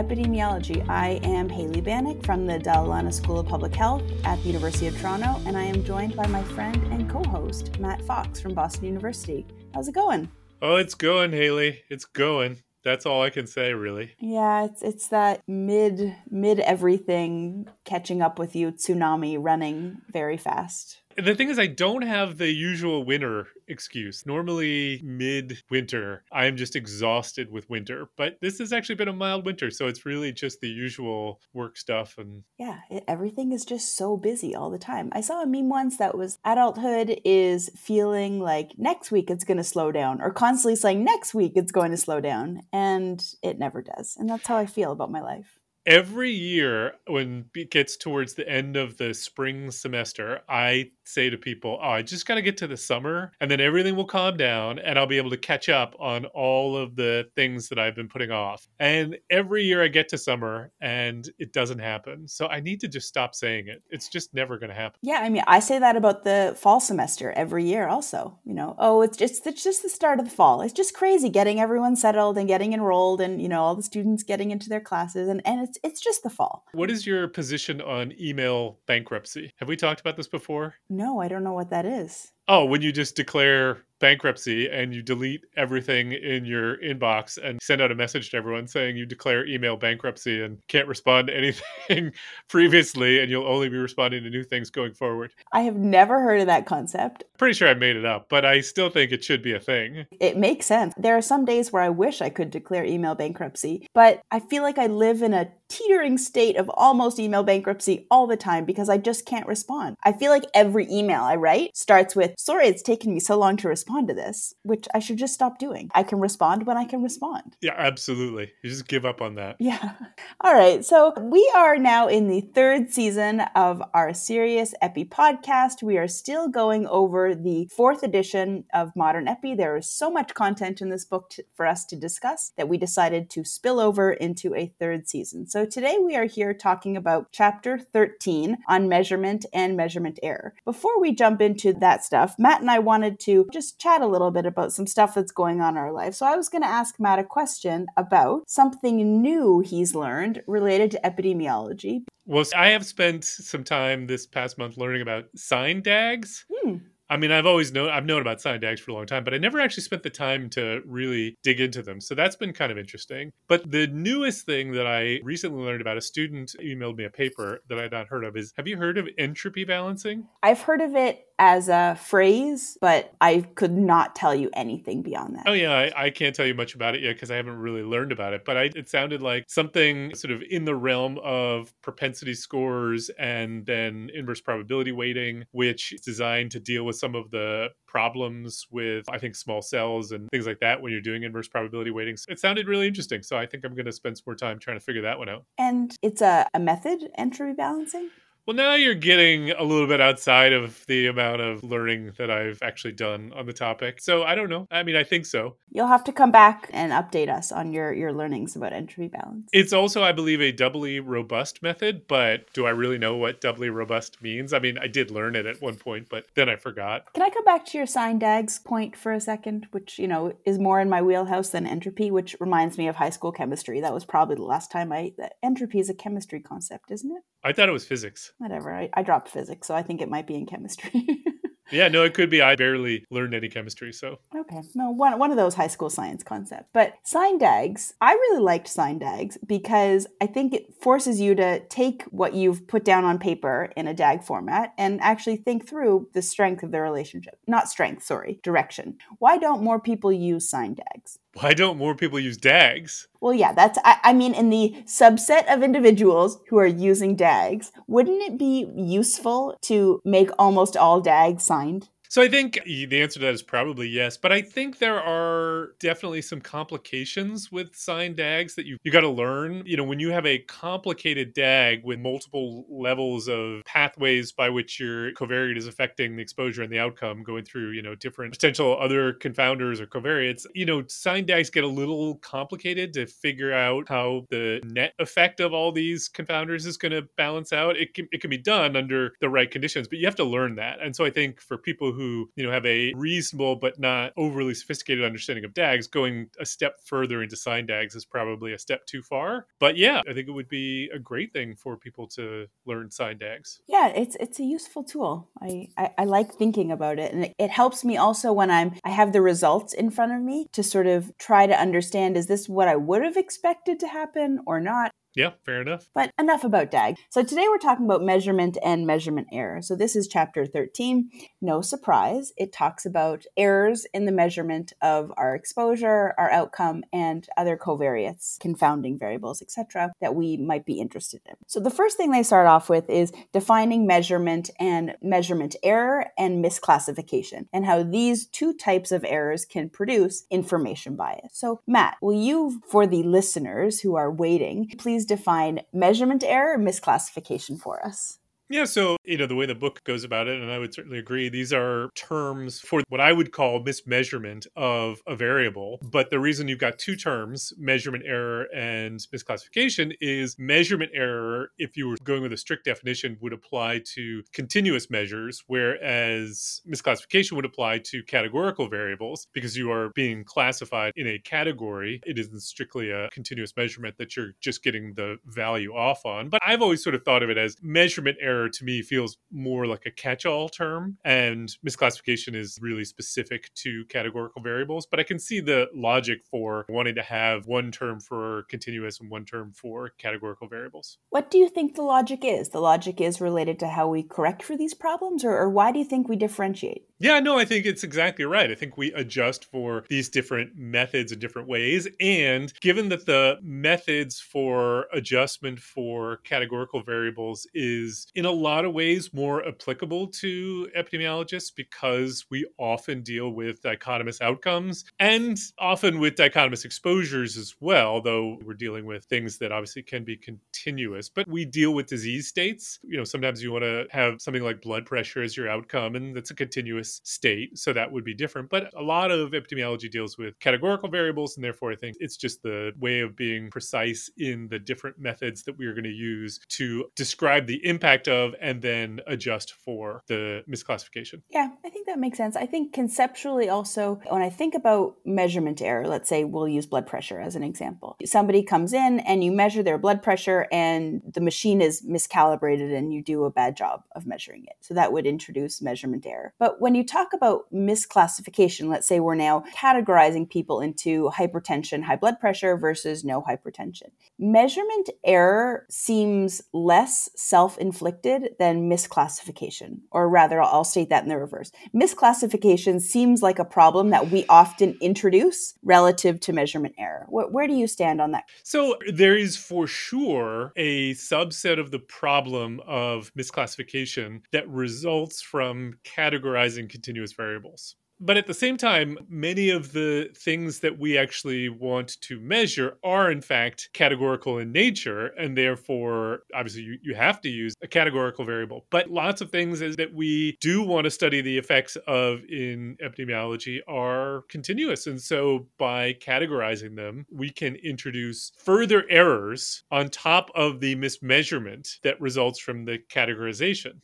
Epidemiology. I am Hailey Banack from the Dalla School of Public Health at the University of Toronto, and I am joined by my friend and co host, Matt Fox from Boston University. How's it going? Oh, it's going, Hailey. It's going. That's all I can say, really. Yeah, it's it's that mid mid everything catching up with you tsunami running very fast. The thing is, I don't have the usual winter excuse. Normally, mid winter, I am just exhausted with winter, but this has actually been a mild winter, so it's really just the usual work stuff. And yeah, it, everything is just so busy all the time. I saw a meme once that was adulthood is feeling like next week it's going to slow down, or constantly saying next week it's going to slow down, and it never does. And that's how I feel about my life every year when it gets towards the end of the spring semester, I say to people, "Oh, I just got to get to the summer, and then everything will calm down, and I'll be able to catch up on all of the things that I've been putting off." And every year I get to summer, and it doesn't happen. So I need to just stop saying it. It's just never going to happen. Yeah, I mean, I say that about the fall semester every year. Also, you know, oh, it's just it's just the start of the fall. It's just crazy getting everyone settled and getting enrolled, and you know, all the students getting into their classes, and and it's it's just the fall. What is your position on email bankruptcy? Have we talked about this before? No, I don't know what that is. Oh, when you just declare bankruptcy and you delete everything in your inbox and send out a message to everyone saying you declare email bankruptcy and can't respond to anything previously and you'll only be responding to new things going forward. I have never heard of that concept. Pretty sure I made it up, but I still think it should be a thing. It makes sense. There are some days where I wish I could declare email bankruptcy, but I feel like I live in a teetering state of almost email bankruptcy all the time because I just can't respond. I feel like every email I write starts with, sorry, it's taken me so long to respond respond to this, which I should just stop doing. I can respond when I can respond. Yeah, absolutely. You just give up on that. Yeah. All right. So we are now in the third season of our Serious Epi podcast. We are still going over the fourth edition of Modern Epi. There is so much content in this book to, for us to discuss that we decided to spill over into a third season. So today we are here talking about chapter 13 on measurement and measurement error. Before we jump into that stuff, Matt and I wanted to just chat a little bit about some stuff that's going on in our life. So I was going to ask Matt a question about something new he's learned related to epidemiology. Well, I have spent some time this past month learning about sign DAGs. Hmm. I mean, I've always known I've known about sign DAGs for a long time, but I never actually spent the time to really dig into them. So that's been kind of interesting. But the newest thing that I recently learned about, a student emailed me a paper that I had not heard of, is have you heard of entropy balancing? I've heard of it as a phrase, but I could not tell you anything beyond that. Oh, yeah. I, I can't tell you much about it yet because I haven't really learned about it. But I, it sounded like something sort of in the realm of propensity scores and then inverse probability weighting, which is designed to deal with some of the problems with, I think, small cells and things like that when you're doing inverse probability weightings. It sounded really interesting. So I think I'm going to spend some more time trying to figure that one out. And it's a, a method, entropy balancing? Well, now you're getting a little bit outside of the amount of learning that I've actually done on the topic. So I don't know. I mean, I think so. You'll have to come back and update us on your, your learnings about entropy balance. It's also, I believe, a doubly robust method, but do I really know what doubly robust means? I mean, I did learn it at one point, but then I forgot. Can I come back to your sign DAGs point for a second, which, you know, is more in my wheelhouse than entropy, which reminds me of high school chemistry. That was probably the last time I. Entropy is a chemistry concept, isn't it? I thought it was physics. Whatever. I, I dropped physics, so I think it might be in chemistry. Yeah, no, it could be. I barely learned any chemistry, so. Okay. No, one, one of those high school science concepts. But sign DAGs, I really liked sign DAGs because I think it forces you to take what you've put down on paper in a DAG format and actually think through the strength of the relationship. Not strength, sorry, direction. Why don't more people use sign DAGs? Why don't more people use DAGs? Well, yeah, that's, I, I, mean, in the subset of individuals who are using DAGs, wouldn't it be useful to make almost all DAGs signed? So I think the answer to that is probably yes, but I think there are definitely some complications with sign DAGs that you you got to learn. You know, when you have a complicated DAG with multiple levels of pathways by which your covariate is affecting the exposure and the outcome, going through you know different potential other confounders or covariates, you know, sign DAGs get a little complicated to figure out how the net effect of all these confounders is going to balance out. It can it can be done under the right conditions, but you have to learn that. And so I think for people who who, you know, have a reasonable but not overly sophisticated understanding of DAGs, going a step further into sign DAGs is probably a step too far. But yeah, I think it would be a great thing for people to learn sign DAGs. Yeah, it's it's a useful tool. I, I, I like thinking about it. And it, it helps me also when I'm I have the results in front of me to sort of try to understand is this what I would have expected to happen or not? Yeah, fair enough. But enough about DAG. So today we're talking about measurement and measurement error. So this is chapter 13. No surprise, it talks about errors in the measurement of our exposure, our outcome, and other covariates, confounding variables, etc., that we might be interested in. So the first thing they start off with is defining measurement and measurement error and misclassification, and how these two types of errors can produce information bias. So Matt, will you, for the listeners who are waiting, please please define measurement error misclassification for us? Yeah, so, you know, the way the book goes about it, and I would certainly agree, these are terms for what I would call mismeasurement of a variable. But the reason you've got two terms, measurement error and misclassification, is measurement error, if you were going with a strict definition, would apply to continuous measures, whereas misclassification would apply to categorical variables because you are being classified in a category. It isn't strictly a continuous measurement that you're just getting the value off on. But I've always sort of thought of it as measurement error to me feels more like a catch all term, and misclassification is really specific to categorical variables. But I can see the logic for wanting to have one term for continuous and one term for categorical variables. What do you think the logic is? The logic is related to how we correct for these problems, or, or why do you think we differentiate? Yeah, no, I think it's exactly right. I think we adjust for these different methods in different ways. And given that the methods for adjustment for categorical variables is in a lot of ways more applicable to epidemiologists because we often deal with dichotomous outcomes and often with dichotomous exposures as well, though we're dealing with things that obviously can be continuous. But we deal with disease states. You know, sometimes you want to have something like blood pressure as your outcome, and that's a continuous state. So that would be different. But a lot of epidemiology deals with categorical variables. And therefore, I think it's just the way of being precise in the different methods that we are going to use to describe the impact of and then adjust for the misclassification. Yeah, I think that makes sense. I think conceptually also, when I think about measurement error, let's say we'll use blood pressure as an example. Somebody comes in and you measure their blood pressure and the machine is miscalibrated and you do a bad job of measuring it. So that would introduce measurement error. But when you you talk about misclassification, let's say we're now categorizing people into hypertension, high blood pressure versus no hypertension. Measurement error seems less self inflicted than misclassification, or rather, I'll state that in the reverse. Misclassification seems like a problem that we often introduce relative to measurement error. Where, where do you stand on that? So, there is for sure a subset of the problem of misclassification that results from categorizing continuous variables. But at the same time, many of the things that we actually want to measure are, in fact, categorical in nature. And therefore, obviously, you, you have to use a categorical variable. But lots of things is that we do want to study the effects of in epidemiology are continuous. And so by categorizing them, we can introduce further errors on top of the mismeasurement that results from the categorization.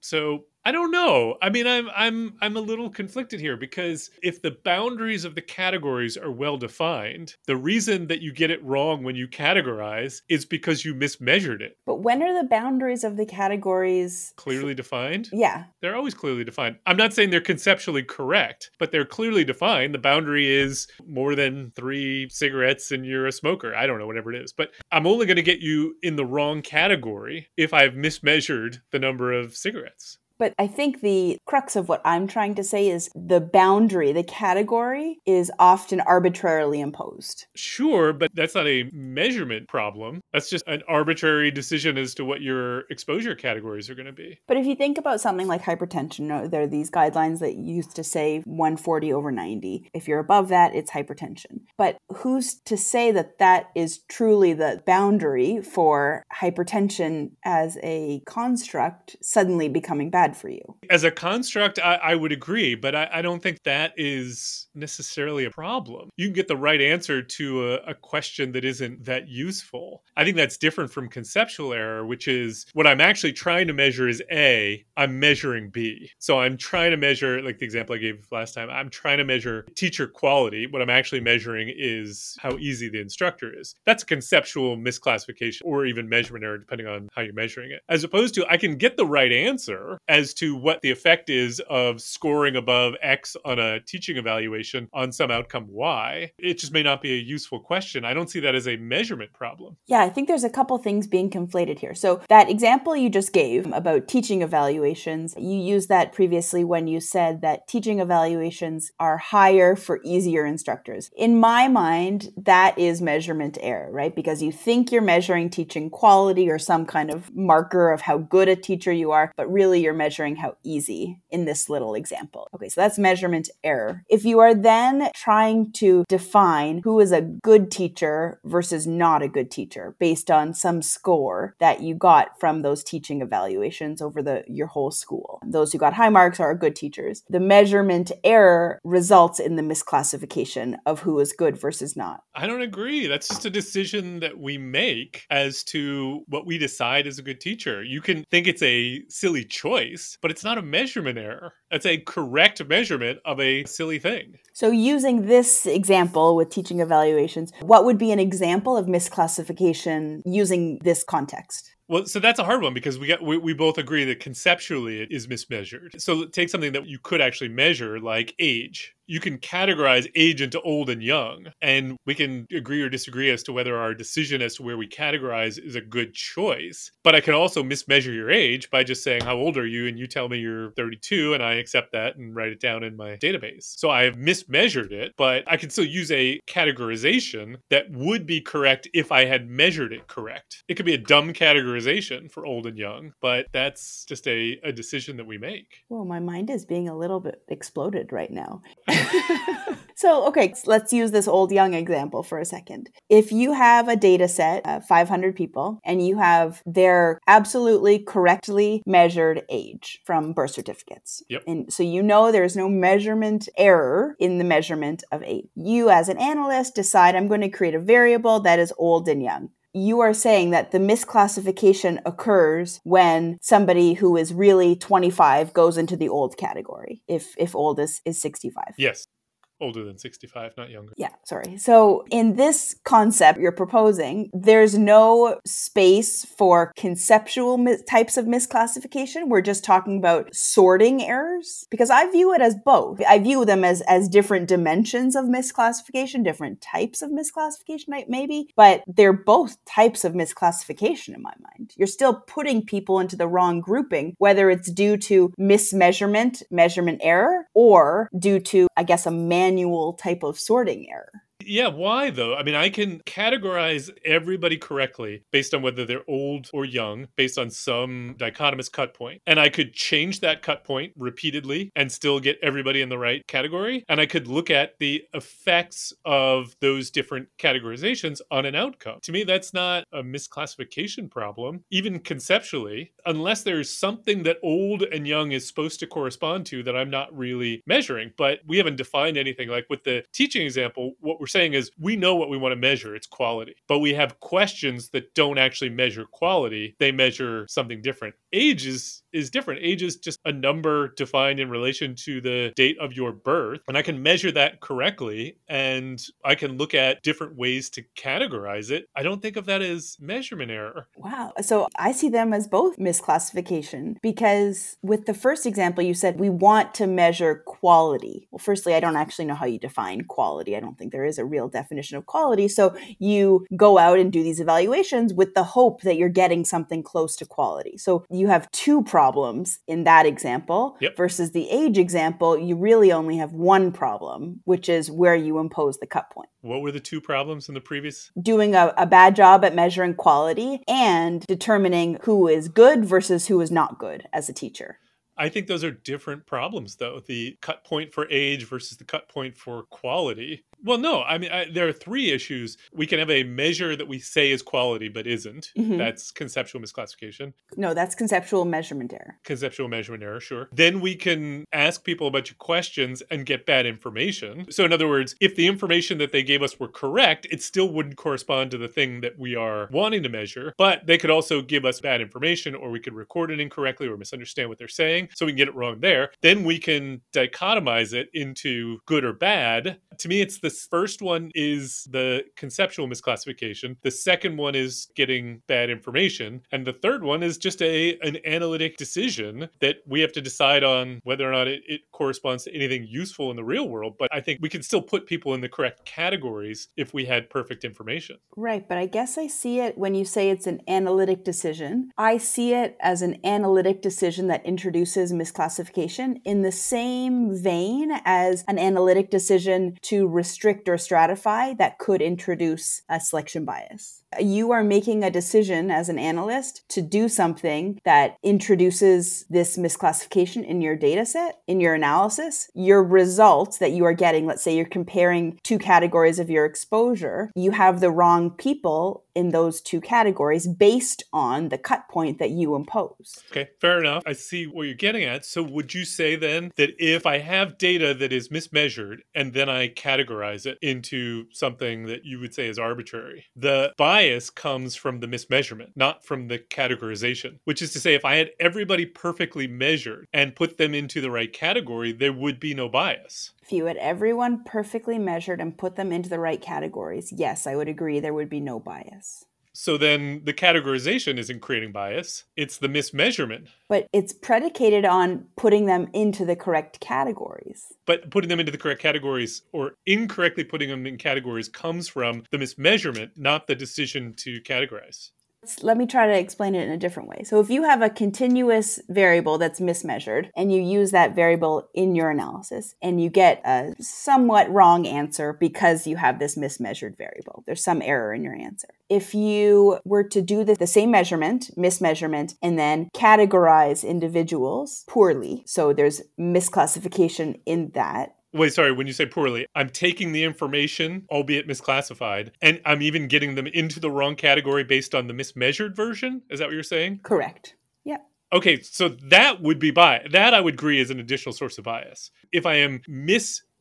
So I don't know. I mean, I'm I'm I'm a little conflicted here because if the boundaries of the categories are well defined, the reason that you get it wrong when you categorize is because you mismeasured it. But when are the boundaries of the categories clearly defined? Yeah. They're always clearly defined. I'm not saying they're conceptually correct, but they're clearly defined. The boundary is more than 3 cigarettes and you're a smoker. I don't know whatever it is. But I'm only going to get you in the wrong category if I've mismeasured the number of cigarettes. But I think the crux of what I'm trying to say is the boundary, the category is often arbitrarily imposed. Sure, but that's not a measurement problem. That's just an arbitrary decision as to what your exposure categories are going to be. But if you think about something like hypertension, uh, there are these guidelines that used to say 140 over 90. If you're above that, it's hypertension. But who's to say that that is truly the boundary for hypertension as a construct suddenly becoming bad? Bad for you. As a construct, I, I would agree, but I, I, don't think that is necessarily a problem. You can get the right answer to a, a question that isn't that useful. I think that's different from conceptual error, which is what I'm actually trying to measure is A, I'm measuring B. So I'm trying to measure, like the example I gave last time, I'm trying to measure teacher quality. What I'm actually measuring is how easy the instructor is. That's a conceptual misclassification or even measurement error, depending on how you're measuring it. As opposed to, I can get the right answer as to what the effect is of scoring above X on a teaching evaluation on some outcome Y. It just may not be a useful question. I don't see that as a measurement problem. Yeah, I think there's a couple things being conflated here. So, that example you just gave about teaching evaluations, you used that previously when you said that teaching evaluations are higher for easier instructors. In my mind, that is measurement error, right? Because you think you're measuring teaching quality or some kind of marker of how good a teacher you are, but really you're measuring how easy in this little example. Okay, so that's measurement error. If you are then trying to define who is a good teacher versus not a good teacher based on some score that you got from those teaching evaluations over the your whole school. Those who got high marks are good teachers. The measurement error results in the misclassification of who is good versus not. I don't agree. That's just a decision that we make as to what we decide is a good teacher. You can think it's a silly choice, but it's not a measurement error. It's a correct measurement of a silly thing. So, using this example with teaching evaluations, what would be an example of misclassification using this context? Well, so that's a hard one because we got we, we both agree that conceptually it is mismeasured. So take something that you could actually measure, like age you can categorize age into old and young, and we can agree or disagree as to whether our decision as to where we categorize is a good choice. But I can also mismeasure your age by just saying, How old are you? And you tell me you're 32, and I accept that and write it down in my database. So I have mismeasured it, but I can still use a categorization that would be correct if I had measured it correct. It could be a dumb categorization for old and young, but that's just a, a decision that we make. Well, my mind is being a little bit exploded right now. so, okay, let's use this old young example for a second. If you have a data set of 500 people and you have their absolutely correctly measured age from birth certificates, yep. and so you know there's no measurement error in the measurement of age, you as an analyst decide I'm going to create a variable that is old and young you are saying that the misclassification occurs when somebody who is really 25 goes into the old category if if old is, is 65 yes older than 65, not younger. Yeah, sorry. So, in this concept you're proposing, there's no space for conceptual mi- types of misclassification. We're just talking about sorting errors because I view it as both. I view them as as different dimensions of misclassification, different types of misclassification maybe, but they're both types of misclassification in my mind. You're still putting people into the wrong grouping whether it's due to mismeasurement, measurement error or due to I guess a man manual type of sorting error. Yeah, why though? I mean, I can categorize everybody correctly based on whether they're old or young, based on some dichotomous cut point. And I could change that cut point repeatedly and still get everybody in the right category. And I could look at the effects of those different categorizations on an outcome. To me, that's not a misclassification problem, even conceptually, unless there's something that old and young is supposed to correspond to that I'm not really measuring. But we haven't defined anything. Like with the teaching example, what we're saying is we know what we want to measure, it's quality. But we have questions that don't actually measure quality, they measure something different. Age is is different. Age is just a number defined in relation to the date of your birth. And I can measure that correctly and I can look at different ways to categorize it. I don't think of that as measurement error. Wow. So I see them as both misclassification because with the first example, you said we want to measure quality. Well, firstly, I don't actually know how you define quality. I don't think there is a real definition of quality. So you go out and do these evaluations with the hope that you're getting something close to quality. So you have two problems problems in that example yep. versus the age example, you really only have one problem, which is where you impose the cut point. What were the two problems in the previous? Doing a, a bad job at measuring quality and determining who is good versus who is not good as a teacher. I think those are different problems, though. The cut point for age versus the cut point for quality. Well, no, I mean, I, there are three issues. We can have a measure that we say is quality but isn't. Mhm. That's conceptual misclassification. No, that's conceptual measurement error. Conceptual measurement error, sure. Then we can ask people a bunch of questions and get bad information. So, in other words, if the information that they gave us were correct, it still wouldn't correspond to the thing that we are wanting to measure. But they could also give us bad information, or we could record it incorrectly or misunderstand what they're saying. So, we can get it wrong there. Then we can dichotomize it into good or bad. To me, it's the first one is the conceptual misclassification. The second one is getting bad information. And the third one is just a an analytic decision that we have to decide on whether or not it, it corresponds to anything useful in the real world. But I think we can still put people in the correct categories if we had perfect information. Right, but I guess I see it when you say it's an analytic decision. I see it as an analytic decision that introduces misclassification in the same vein as an analytic decision to restrict or stratify that could introduce a selection bias. You are making a decision as an analyst to do something that introduces this misclassification in your data set, in your analysis. Your results that you are getting, let's say you're comparing two categories of your exposure, you have the wrong people in those two categories based on the cut point that you impose. Okay, fair enough. I see what you're getting at. So, would you say then that if I have data that is mismeasured and then I categorize it into something that you would say is arbitrary, the bias comes from the mismeasurement, not from the categorization? Which is to say, if I had everybody perfectly measured and put them into the right category, there would be no bias. If you had everyone perfectly measured and put them into the right categories, yes, I would agree there would be no bias. So then the categorization isn't creating bias, it's the mismeasurement. But it's predicated on putting them into the correct categories. But putting them into the correct categories or incorrectly putting them in categories comes from the mismeasurement, not the decision to categorize. Let's- me try to explain it in a different way. So, if you have a continuous variable that's mismeasured and you use that variable in your analysis and you get a somewhat wrong answer because you have this mismeasured variable, there's some error in your answer. If you were to do the, the same measurement, mismeasurement, and then categorize individuals poorly, so there's misclassification in that, Wait, sorry, when you say poorly, I'm taking the information, albeit misclassified, and I'm even getting them into the wrong category based on the mismeasured version? Is that what you're saying? correct. Yeah. Okay, so that would be bias. That I would agree is an additional source of bias. If I am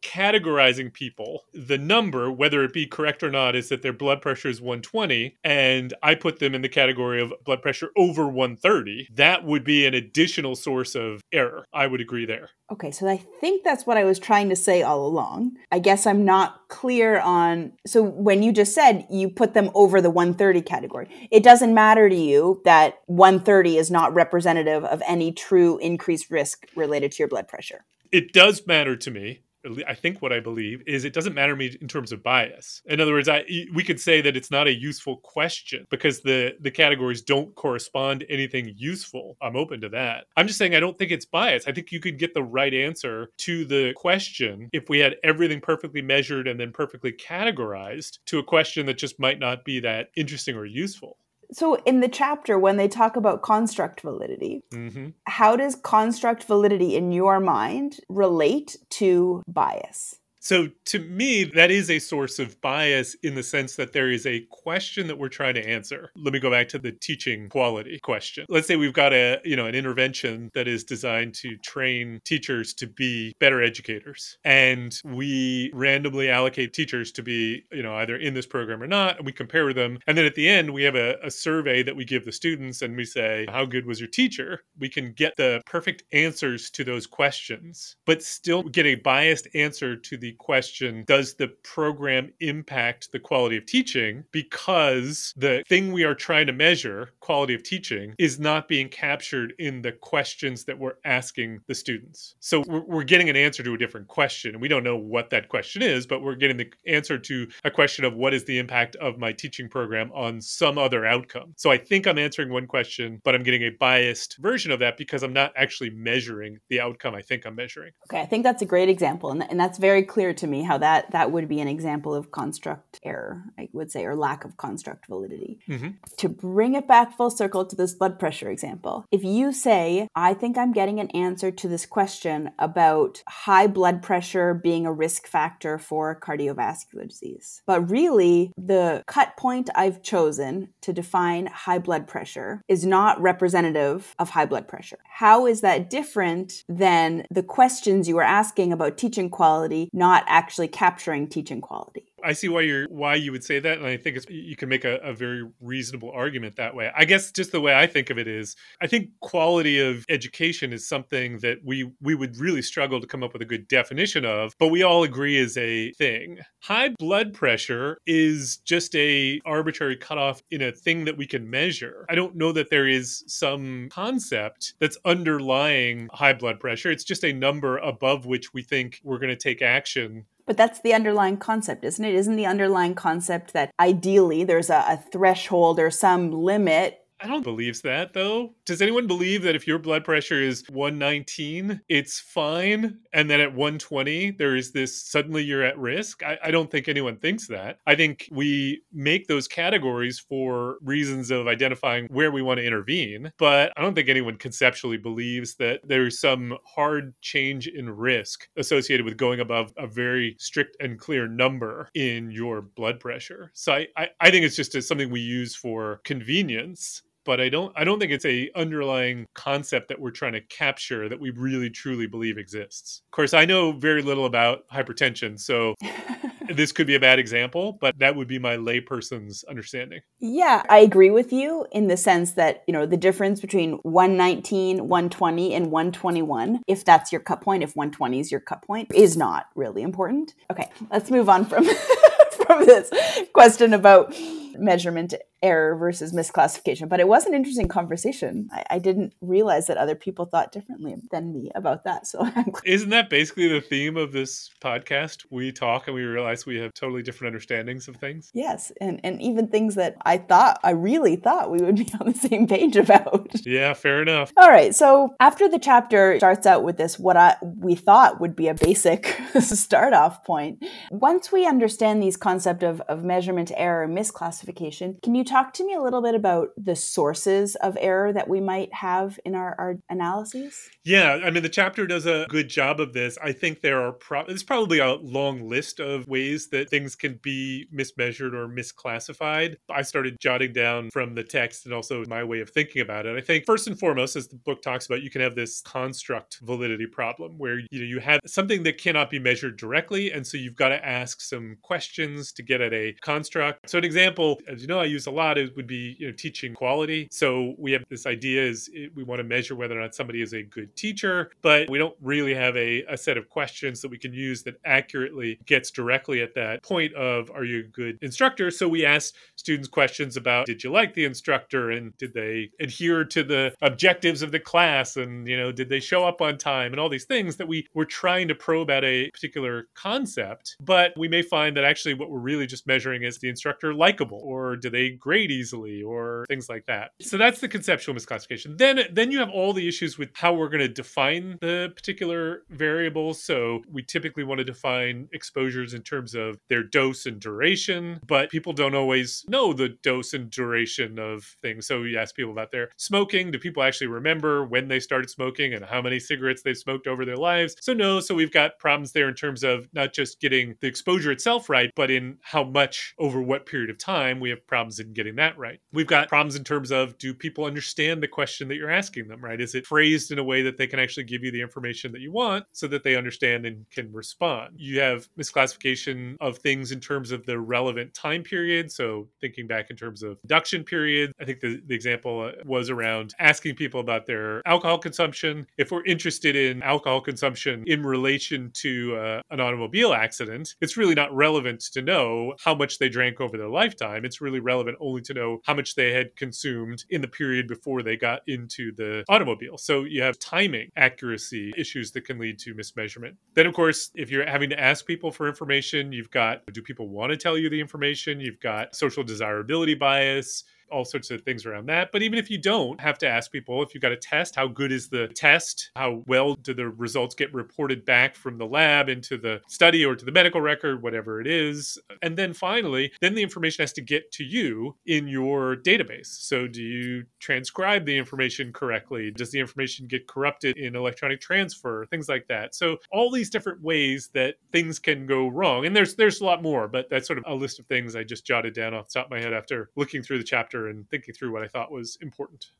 miscategorizing people, the number, whether it be correct or not, is that their blood pressure is 120, and I put them in the category of blood pressure over 130, that would be an additional source of error. I would agree there. Okay, so I think that's what I was trying to say all along. I guess I'm not clear on. So when you just said you put them over the 130 category, it doesn't matter to you that 130 is not representative of any true increased risk related to your blood pressure. it does matter to me. I think what I believe is it doesn't matter to me in terms of bias. In other words, I we could say that it's not a useful question because the the categories don't correspond to anything useful. I'm open to that. I'm just saying I don't think it's bias. I think you could get the right answer to the question if we had everything perfectly measured and then perfectly categorized to a question that just might not be that interesting or useful. So in the chapter, when they talk about construct validity, hmm how does construct validity in your mind relate to bias? So to me, that is a source of bias in the sense that there is a question that we're trying to answer. Let me go back to the teaching quality question. Let's say we've got a, you know, an intervention that is designed to train teachers to be better educators. And we randomly allocate teachers to be, you know, either in this program or not, and we compare them. And then at the end, we have a, a survey that we give the students and we say, How good was your teacher? We can get the perfect answers to those questions, but still get a biased answer to the question Does the program impact the quality of teaching? Because the thing we are trying to measure, quality of teaching, is not being captured in the questions that we're asking the students. So we're, we're getting an answer to a different question. And we don't know what that question is, but we're getting the answer to a question of what is the impact of my teaching program on some other outcome. So I think I'm answering one question, but I'm getting a biased version of that because I'm not actually measuring the outcome I think I'm measuring. Okay, I think that's a great example, and, and that's very clear clear to me how that that would be an example of construct error, I would say, or lack of construct validity. Mm-hmm. To bring it back full circle to this blood pressure example, if you say, I think I'm getting an answer to this question about high blood pressure being a risk factor for cardiovascular disease, but really the cut point I've chosen to define high blood pressure is not representative of high blood pressure. How is that different than the questions you were asking about teaching quality not actually capturing teaching quality? I see why you're why you would say that, and I think it's you can make a, a, very reasonable argument that way. I guess just the way I think of it is, I think quality of education is something that we we would really struggle to come up with a good definition of, but we all agree is a thing. High blood pressure is just a arbitrary cutoff in a thing that we can measure. I don't know that there is some concept that's underlying high blood pressure. It's just a number above which we think we're going to take action but that's the underlying concept, isn't it? Isn't the underlying concept that ideally there's a, a threshold or some limit I don't believe that though. Does anyone believe that if your blood pressure is 119, it's fine, and then at 120 there is this suddenly you're at risk? I, I, don't think anyone thinks that. I think we make those categories for reasons of identifying where we want to intervene, but I don't think anyone conceptually believes that there's some hard change in risk associated with going above a very strict and clear number in your blood pressure. So I, I, I think it's just a, something we use for convenience but I don't I don't think it's a underlying concept that we're trying to capture that we really truly believe exists. Of course, I know very little about hypertension, so this could be a bad example, but that would be my layperson's understanding. Yeah, I agree with you in the sense that, you know, the difference between 119, 120 and 121, if that's your cut point, if 120 is your cut point, is not really important. Okay, let's move on from from this question about measurement error versus misclassification. But it was an interesting conversation. I, I, didn't realize that other people thought differently than me about that. So isn't that basically the theme of this podcast? We talk and we realize we have totally different understandings of things. Yes, and and even things that I thought I really thought we would be on the same page about. Yeah, fair enough. All right. So after the chapter starts out with this, what I we thought would be a basic start off point. Once we understand these concept of, of measurement error misclassification, can you talk to me a little bit about the sources of error that we might have in our, our analyses? Yeah, I mean, the chapter does a good job of this. I think there are pro- there's probably a long list of ways that things can be mismeasured or misclassified. I started jotting down from the text and also my way of thinking about it. I think first and foremost, as the book talks about, you can have this construct validity problem where you know you have something that cannot be measured directly, and so you've got to ask some questions to get at a construct. So an example, as you know, I use a lot it would be you know teaching quality. So we have this idea is eh, we want to measure whether or not somebody is a good teacher, but we don't really have a, a set of questions that we can use that accurately gets directly at that point of are you a good instructor? So we ask students questions about did you like the instructor and did they adhere to the objectives of the class and you know did they show up on time and all these things that we were trying to probe at a particular concept, but we may find that actually what we're really just measuring is the instructor likable or do they easily or things like that. So that's the conceptual misclassification. Then then you have all the issues with how we're going to define the particular variable. So we typically want to define exposures in terms of their dose and duration, but people don't always know the dose and duration of things. So you ask people about their smoking. Do people actually remember when they started smoking and how many cigarettes they've smoked over their lives? So no, so we've got problems there in terms of not just getting the exposure itself right, but in how much over what period of time we have problems in getting that right. We've got problems in terms of do people understand the question that you're asking them, right? Is it phrased in a way that they can actually give you the information that you want so that they understand and can respond? You have misclassification of things in terms of the relevant time period. So thinking back in terms of induction period, I think the, the example uh, was around asking people about their alcohol consumption. If we're interested in alcohol consumption in relation to uh, an automobile accident, it's really not relevant to know how much they drank over their lifetime. It's really relevant only to know how much they had consumed in the period before they got into the automobile. So you have timing, accuracy issues that can lead to mismeasurement. Then, of course, if you're having to ask people for information, you've got do people want to tell you the information? You've got social desirability bias all sorts of things around that. But even if you don't have to ask people, if you've got a test, how good is the test? How well do the results get reported back from the lab into the study or to the medical record, whatever it is? And then finally, then the information has to get to you in your database. So do you transcribe the information correctly? Does the information get corrupted in electronic transfer? Things like that. So all these different ways that things can go wrong. And there's there's a lot more, but that's sort of a list of things I just jotted down off the top of my head after looking through the chapter and thinking through what I thought was important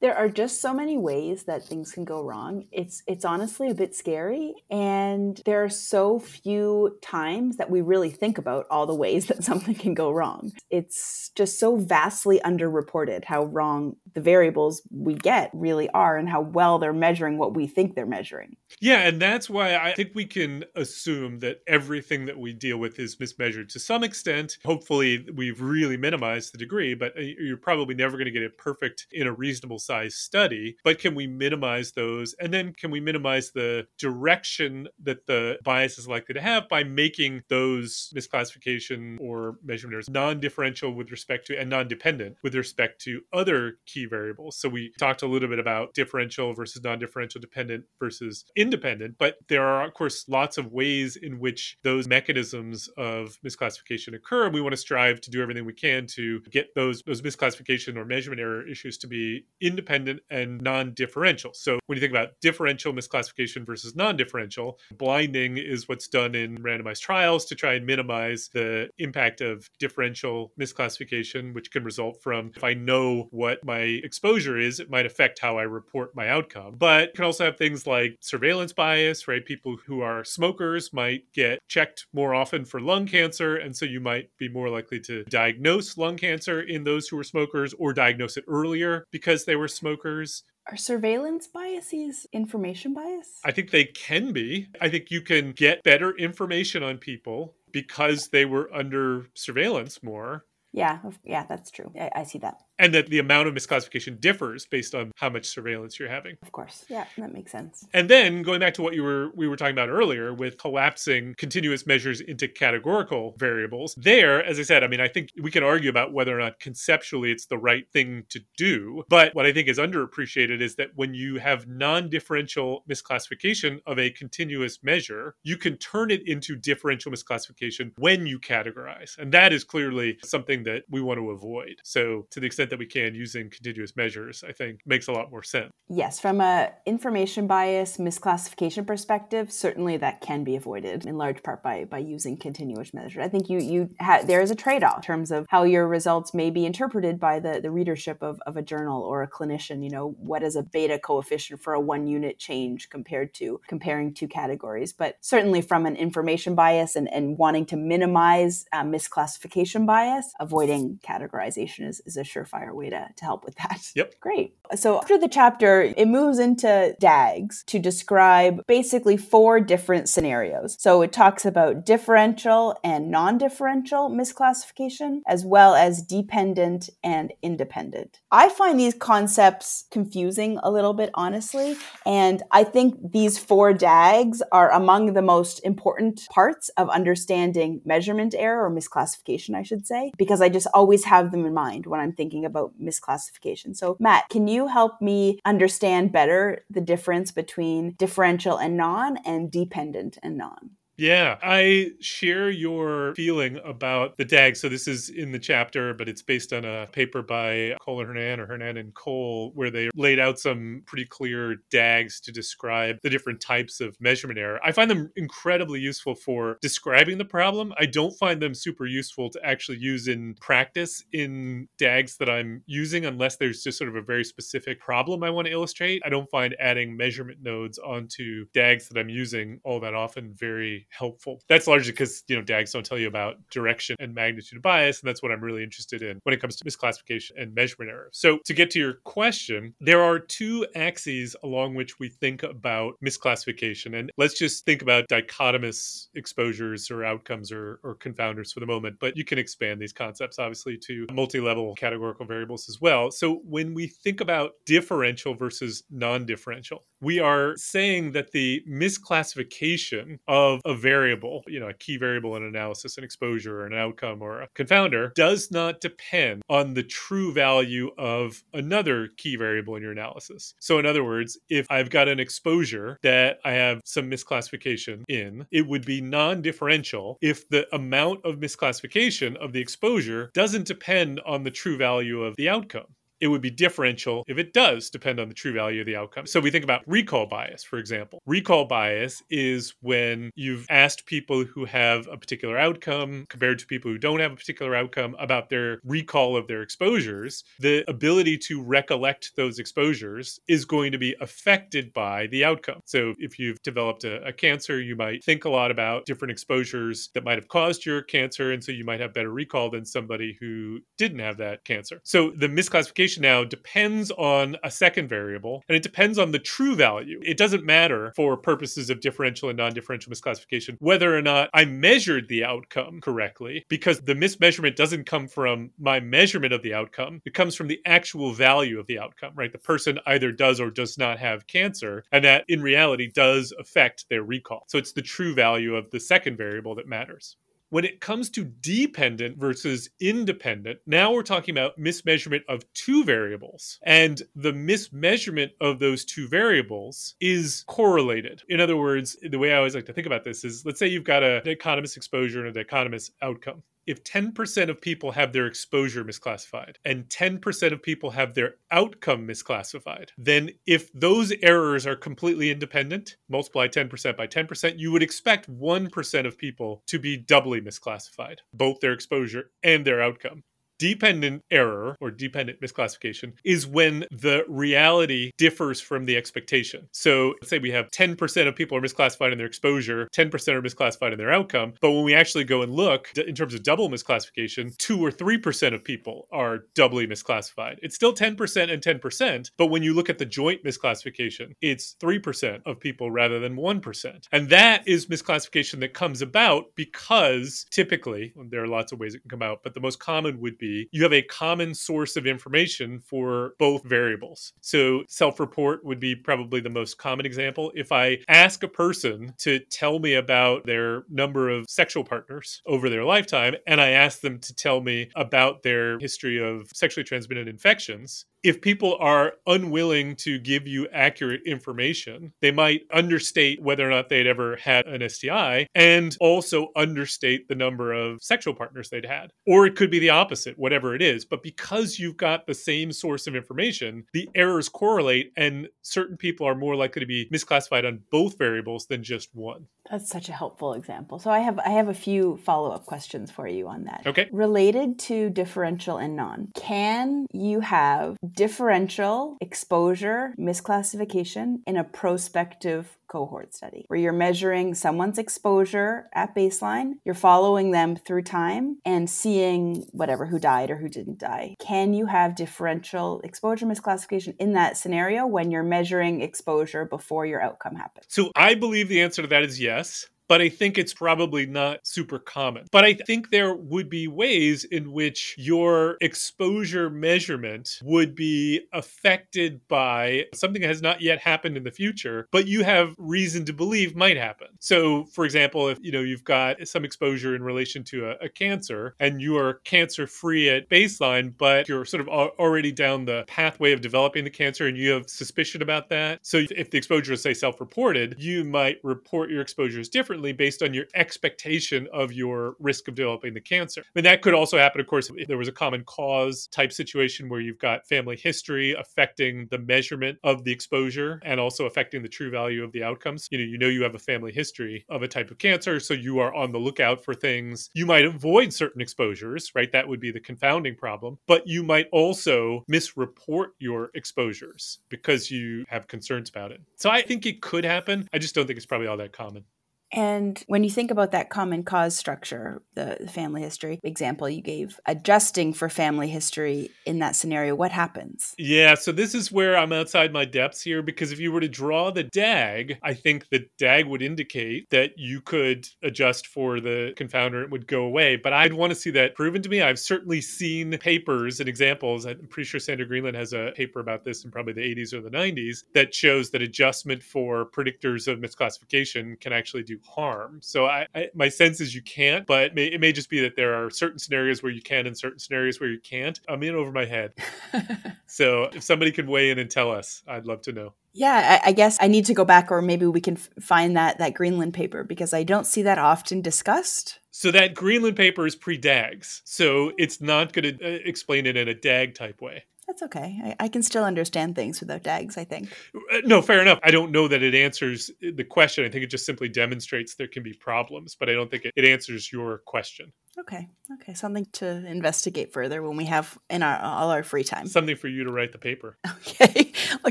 there are just so many ways that things can go wrong. It's it's honestly a bit scary and there are so few times that we really think about all the ways that something can go wrong. It's just so vastly underreported how wrong the variables we get really are and how well they're measuring what we think they're measuring. Yeah and that's why i think we can assume that everything that we deal with is mismeasured to some extent. Hopefully we've really minimized the degree but uh, you're probably never going to get it perfect in a reasonable size study, but can we minimize those? And then can we minimize the direction that the bias is likely to have by making those misclassification or measurement errors non differential with respect to and non dependent with respect to other key variables? So we talked a little bit about differential versus non differential, dependent versus independent, but there are, of course, lots of ways in which those mechanisms of misclassification occur. And we want to strive to do everything we can to get those, those misclassification or measurement error issues to be independent independent and non differential. So when you think about differential misclassification versus non differential, blinding is what's done in randomized trials to try and minimize the impact of differential misclassification, which can result from if I know what my exposure is, it might affect how I report my outcome. But you can also have things like surveillance bias, right? People who are smokers might get checked more often for lung cancer. And so you might be more likely to diagnose lung cancer in those who are smokers or diagnose it earlier because they were smokers. Are surveillance biases information bias? I think they can be. I think you can get better information on people because they were under surveillance more. Yeah, yeah, that's true. I, I see that and that the amount of misclassification differs based on how much surveillance you're having. Of course. Yeah, that makes sense. And then going back to what you were we were talking about earlier with collapsing continuous measures into categorical variables. There, as I said, I mean, I think we can argue about whether or not conceptually it's the right thing to do, but what I think is underappreciated is that when you have non-differential misclassification of a continuous measure, you can turn it into differential misclassification when you categorize. And that is clearly something that we want to avoid. So to the extent extent that we can using continuous measures, I think makes a lot more sense. Yes, from a information bias misclassification perspective, certainly that can be avoided in large part by by using continuous measures. I think you you ha- there is a trade-off in terms of how your results may be interpreted by the the readership of, of a journal or a clinician. You know, what is a beta coefficient for a one unit change compared to comparing two categories? But certainly from an information bias and, and wanting to minimize uh, misclassification bias, avoiding categorization is, is a surefire way to, to help with that. Yep. Great. So after the chapter, it moves into DAGs to describe basically four different scenarios. So it talks about differential and non differential misclassification, as well as dependent and independent. I find these concepts confusing a little bit, honestly. And I think these four DAGs are among the most important parts of understanding measurement error or misclassification, I should say, because I just always have them in mind when I'm thinking about misclassification. So, Matt, can you help me understand better the difference between differential and non and dependent and non? Yeah, I share your feeling about the DAG. So this is in the chapter, but it's based on a paper by Cole and Hernan or Hernan and Cole, where they laid out some pretty clear DAGs to describe the different types of measurement error. I find them incredibly useful for describing the problem. I don't find them super useful to actually use in practice in DAGs that I'm using unless there's just sort of a very specific problem I want to illustrate. I don't find adding measurement nodes onto DAGs that I'm using all that often very helpful. That's largely because, you know, DAGs don't tell you about direction and magnitude of bias. And that's what I'm really interested in when it comes to misclassification and measurement error. So to get to your question, there are two axes along which we think about misclassification. And let's just think about dichotomous exposures or outcomes or, or confounders for the moment. But you can expand these concepts, obviously, to multi level categorical variables as well. So when we think about differential versus non differential, we are saying that the misclassification of a variable, you know, a key variable in analysis, an exposure or an outcome or a confounder, does not depend on the true value of another key variable in your analysis. So, in other words, if I've got an exposure that I have some misclassification in, it would be non differential if the amount of misclassification of the exposure doesn't depend on the true value of the outcome it would be differential if it does depend on the true value of the outcome. So we think about recall bias, for example. Recall bias is when you've asked people who have a particular outcome compared to people who don't have a particular outcome about their recall of their exposures. The ability to recollect those exposures is going to be affected by the outcome. So if you've developed a, a cancer, you might think a lot about different exposures that might have caused your cancer. And so you might have better recall than somebody who didn't have that cancer. So the misclassification now depends on a second variable and it depends on the true value. It doesn't matter for purposes of differential and non differential misclassification whether or not I measured the outcome correctly because the mismeasurement doesn't come from my measurement of the outcome. It comes from the actual value of the outcome, right? The person either does or does not have cancer, and that in reality does affect their recall. So it's the true value of the second variable that matters. When it comes to dependent versus independent, now we're talking about mismeasurement of two variables. And the mismeasurement of those two variables is correlated. In other words, the way I always like to think about this is let's say you've got a dichotomous exposure and a dichotomous outcome if 10% of people have their exposure misclassified and 10% of people have their outcome misclassified, then if those errors are completely independent, multiply 10% by 10%, you would expect 1% of people to be doubly misclassified, both their exposure and their outcome dependent error or dependent misclassification is when the reality differs from the expectation. So, let's say we have 10% of people are misclassified in their exposure, 10% are misclassified in their outcome. But when we actually go and look in terms of double misclassification, 2 or 3% of people are doubly misclassified. It's still 10% and 10%, but when you look at the joint misclassification, it's 3% of people rather than 1%. And that is misclassification that comes about because typically, there are lots of ways it can come out, but the most common would be be you have a common source of information for both variables. So self report would be probably the most common example. If I ask a person to tell me about their number of sexual partners over their lifetime, and I ask them to tell me about their history of sexually transmitted infections, if people are unwilling to give you accurate information, they might understate whether or not they'd ever had an STI and also understate the number of sexual partners they'd had. Or it could be the opposite, whatever it is. But because you've got the same source of information, the errors correlate, and certain people are more likely to be misclassified on both variables than just one. That's such a helpful example. So I have I have a few follow-up questions for you on that. Okay. Related to differential and non. Can you have differential exposure misclassification in a prospective cohort study where you're measuring someone's exposure at baseline, you're following them through time and seeing whatever who died or who didn't die. Can you have differential exposure misclassification in that scenario when you're measuring exposure before your outcome happens? So I believe the answer to that is yes but I think it's probably not super common. But I think there would be ways in which your exposure measurement would be affected by something that has not yet happened in the future, but you have reason to believe might happen. So, for example, if you know you've got some exposure in relation to a, a cancer and you are cancer free at baseline, but you're sort of already down the pathway of developing the cancer and you have suspicion about that. So, if the exposure is say self-reported, you might report your exposures differently based on your expectation of your risk of developing the cancer. And that could also happen, of course, if there was a common cause type situation where you've got family history affecting the measurement of the exposure and also affecting the true value of the outcomes. You know, you know you have a family history of a type of cancer, so you are on the lookout for things. You might avoid certain exposures, right? That would be the confounding problem. But you might also misreport your exposures because you have concerns about it. So I think it could happen. I just don't think it's probably all that common. And when you think about that common cause structure, the, family history example you gave, adjusting for family history in that scenario, what happens? Yeah, so this is where I'm outside my depths here because if you were to draw the DAG, I think the DAG would indicate that you could adjust for the confounder, it would go away. But I'd want to see that proven to me. I've certainly seen papers and examples. I'm pretty sure Sander Greenland has a paper about this in probably the 80s or the 90s that shows that adjustment for predictors of misclassification can actually do you harm. So I, I my sense is you can't, but it may, it may just be that there are certain scenarios where you can and certain scenarios where you can't. I'm in over my head. so if somebody can weigh in and tell us, I'd love to know. Yeah, I, I, guess I need to go back, or maybe we can f- find that that Greenland paper because I don't see that often discussed. So that Greenland paper is pre-DAGs, so it's not going to uh, explain it in a DAG type way. That's okay. I, I, can still understand things without DAGs, I think. Uh, no, fair enough. I don't know that it answers the question. I think it just simply demonstrates there can be problems, but I don't think it, it answers your question. Okay. Okay. Something to investigate further when we have in our all our free time. Something for you to write the paper. Okay. I'll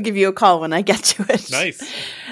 give you a call when I get to it. Nice.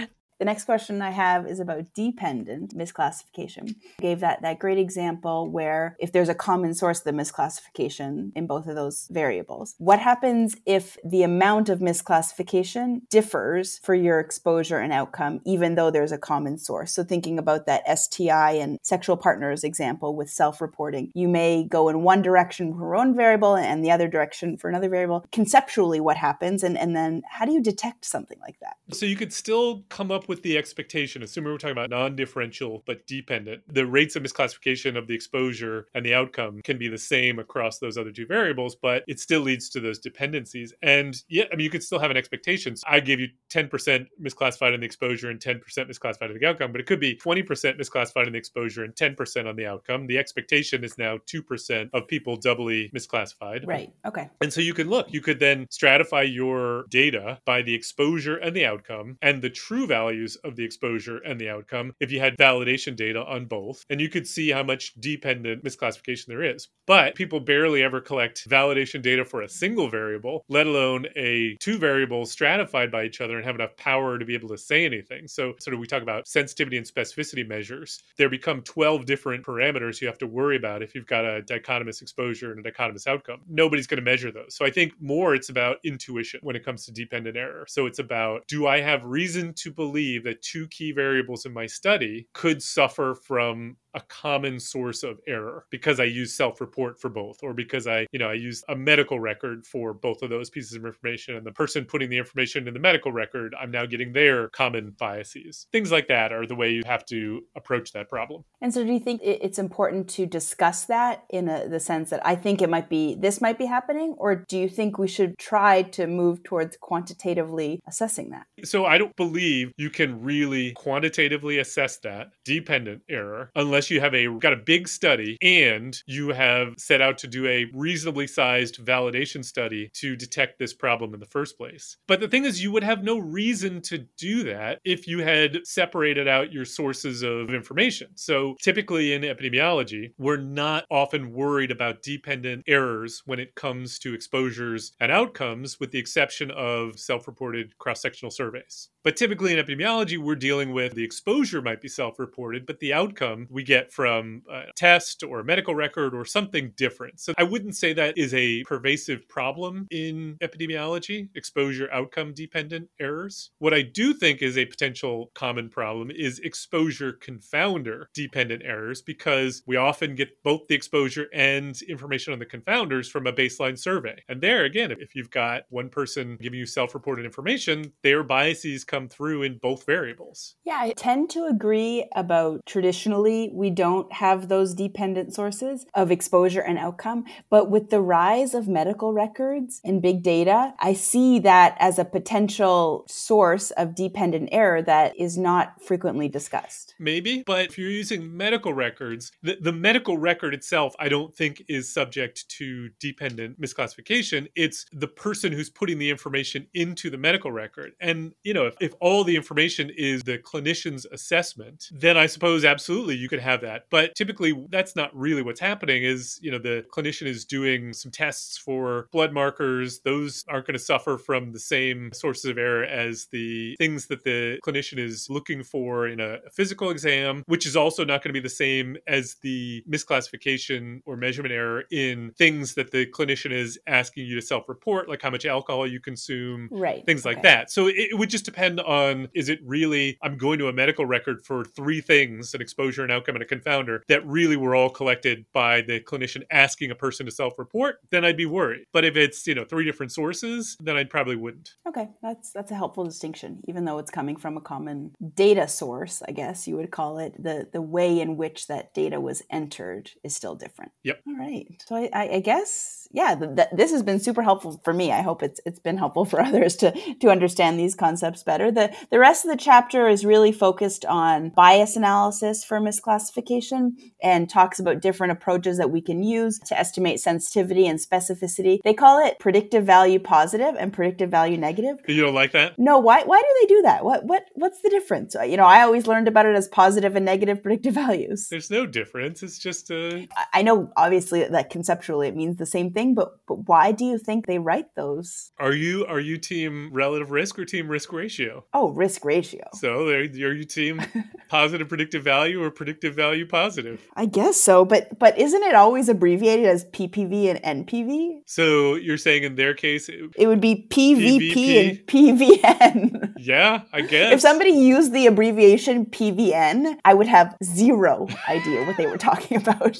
The next question I have is about dependent misclassification. I gave that, that great example where if there's a common source of the misclassification in both of those variables, what happens if the amount of misclassification differs for your exposure and outcome, even though there's a common source? So thinking about that STI and sexual partners example with self-reporting, you may go in one direction for one variable and the other direction for another variable. Conceptually, what happens? And, and then how do you detect something like that? So you could still come up with the expectation, assuming we're talking about non differential but dependent, the rates of misclassification of the exposure and the outcome can be the same across those other two variables, but it still leads to those dependencies. And yeah, I mean, you could still have an expectation. So I gave you 10% misclassified in the exposure and 10% misclassified in the outcome, but it could be 20% misclassified in the exposure and 10% on the outcome. The expectation is now 2% of people doubly misclassified. Right. Okay. And so you can look, you could then stratify your data by the exposure and the outcome and the true value values of the exposure and the outcome if you had validation data on both. And you could see how much dependent misclassification there is. But people barely ever collect validation data for a single variable, let alone a two variables stratified by each other and have enough power to be able to say anything. So, sort of, we talk about sensitivity and specificity measures. There become 12 different parameters you have to worry about if you've got a dichotomous exposure and a dichotomous outcome. Nobody's going to measure those. So, I think more it's about intuition when it comes to dependent error. So, it's about do I have reason to believe that two key variables in my study could suffer from a common source of error because I use self-report for both or because I, you know, I use a medical record for both of those pieces of information and the person putting the information in the medical record, I'm now getting their common biases. Things like that are the way you have to approach that problem. And so do you think it's important to discuss that in a, the sense that I think it might be this might be happening or do you think we should try to move towards quantitatively assessing that? So I don't believe you can really quantitatively assess that dependent error unless unless you have a got a big study and you have set out to do a reasonably sized validation study to detect this problem in the first place. But the thing is you would have no reason to do that if you had separated out your sources of information. So typically in epidemiology, we're not often worried about dependent errors when it comes to exposures and outcomes with the exception of self-reported cross-sectional surveys. But typically in epidemiology, we're dealing with the exposure might be self reported, but the outcome we get from a test or a medical record or something different. So I wouldn't say that is a pervasive problem in epidemiology, exposure outcome dependent errors. What I do think is a potential common problem is exposure confounder dependent errors because we often get both the exposure and information on the confounders from a baseline survey. And there, again, if you've got one person giving you self reported information, their biases come come through in both variables. Yeah, I tend to agree about traditionally we don't have those dependent sources of exposure and outcome. But with the rise of medical records and big data, I see that as a potential source of dependent error that is not frequently discussed. Maybe, but if you're using medical records, the, the medical record itself, I don't think is subject to dependent misclassification. It's the person who's putting the information into the medical record. And, you know, if, if all the information is the clinician's assessment, then I suppose absolutely you could have that. But typically that's not really what's happening is, you know, the clinician is doing some tests for blood markers. Those aren't going to suffer from the same sources of error as the things that the clinician is looking for in a physical exam, which is also not going to be the same as the misclassification or measurement error in things that the clinician is asking you to self-report, like how much alcohol you consume, right. things like that. So it would just depend depend on is it really I'm going to a medical record for three things an exposure, an outcome, and a confounder that really were all collected by the clinician asking a person to self report, then I'd be worried. But if it's, you know, three different sources, then I probably wouldn't. Okay, that's that's a helpful distinction. Even though it's coming from a common data source, I guess you would call it, the the way in which that data was entered is still different. Yep. All right. So I, I, I guess yeah, th- th- this has been super helpful for me. I hope it's it's been helpful for others to to understand these concepts better. The the rest of the chapter is really focused on bias analysis for misclassification and talks about different approaches that we can use to estimate sensitivity and specificity. They call it predictive value positive and predictive value negative. You don't like that? No, why why do they do that? What what what's the difference? Uh, You know, I always learned about it as positive and negative predictive values. There's no difference. It's just a. I- I know obviously that conceptually it means the same thing, but but why do you think they write those? Are you are you team relative risk or team risk ratio? Oh, risk ratio. So are you team positive predictive value or predictive value positive? I guess so, but but isn't it always abbreviated as PPV and NPV? So you're saying in their case, it- It would be PVP PVP? and PVN. yeah, I guess. If somebody used the abbreviation PVN, I would have zero idea what they were talking about.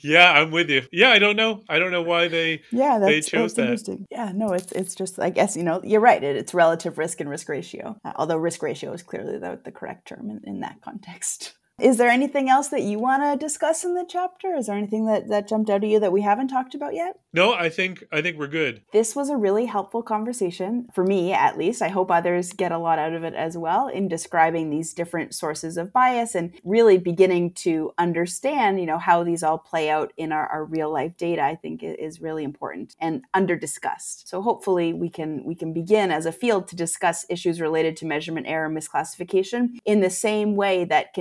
yeah, I'm with you. Yeah, I don't know. I don't know why they. yeah, that's, They chose that's that. interesting. Yeah, no, it's it's just I guess you know you're right. It, it's relative risk and risk ratio. Uh, although risk ratio is clearly the, the correct term in, in that context. Is there anything else that you want to discuss in the chapter? Is there anything that, that jumped out at you that we haven't talked about yet? No, I think I think we're good. This was a really helpful conversation for me, at least. I hope others get a lot out of it as well in describing these different sources of bias and really beginning to understand, you know, how these all play out in our, our real life data. I think is really important and under discussed. So hopefully we can we can begin as a field to discuss issues related to measurement error misclassification in the same way that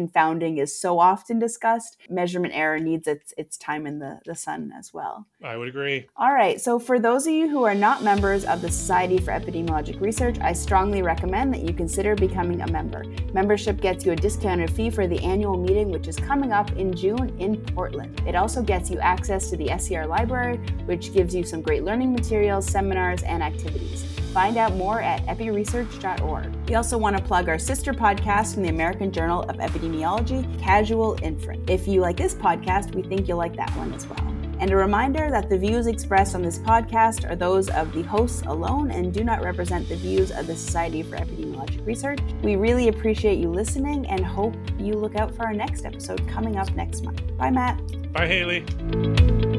is so often discussed. Measurement error needs its its time in the, the sun as well. I would agree. All right, so for those of you who are not members of the Society for Epidemiologic Research, I strongly recommend that you consider becoming a member. Membership gets you a discounted fee for the annual meeting, which is coming up in June in Portland. It also gets you access to the SER library, which gives you some great learning materials, seminars, and activities. Find out more at epiresearch.org. We also want to plug our sister podcast from the American Journal of Epidemiology, Casual Inference. If you like this podcast, we think you'll like that one as well. And a reminder that the views expressed on this podcast are those of the hosts alone and do not represent the views of the Society for Epidemiologic Research. We really appreciate you listening and hope you look out for our next episode coming up next month. Bye, Matt. Bye, Hailey.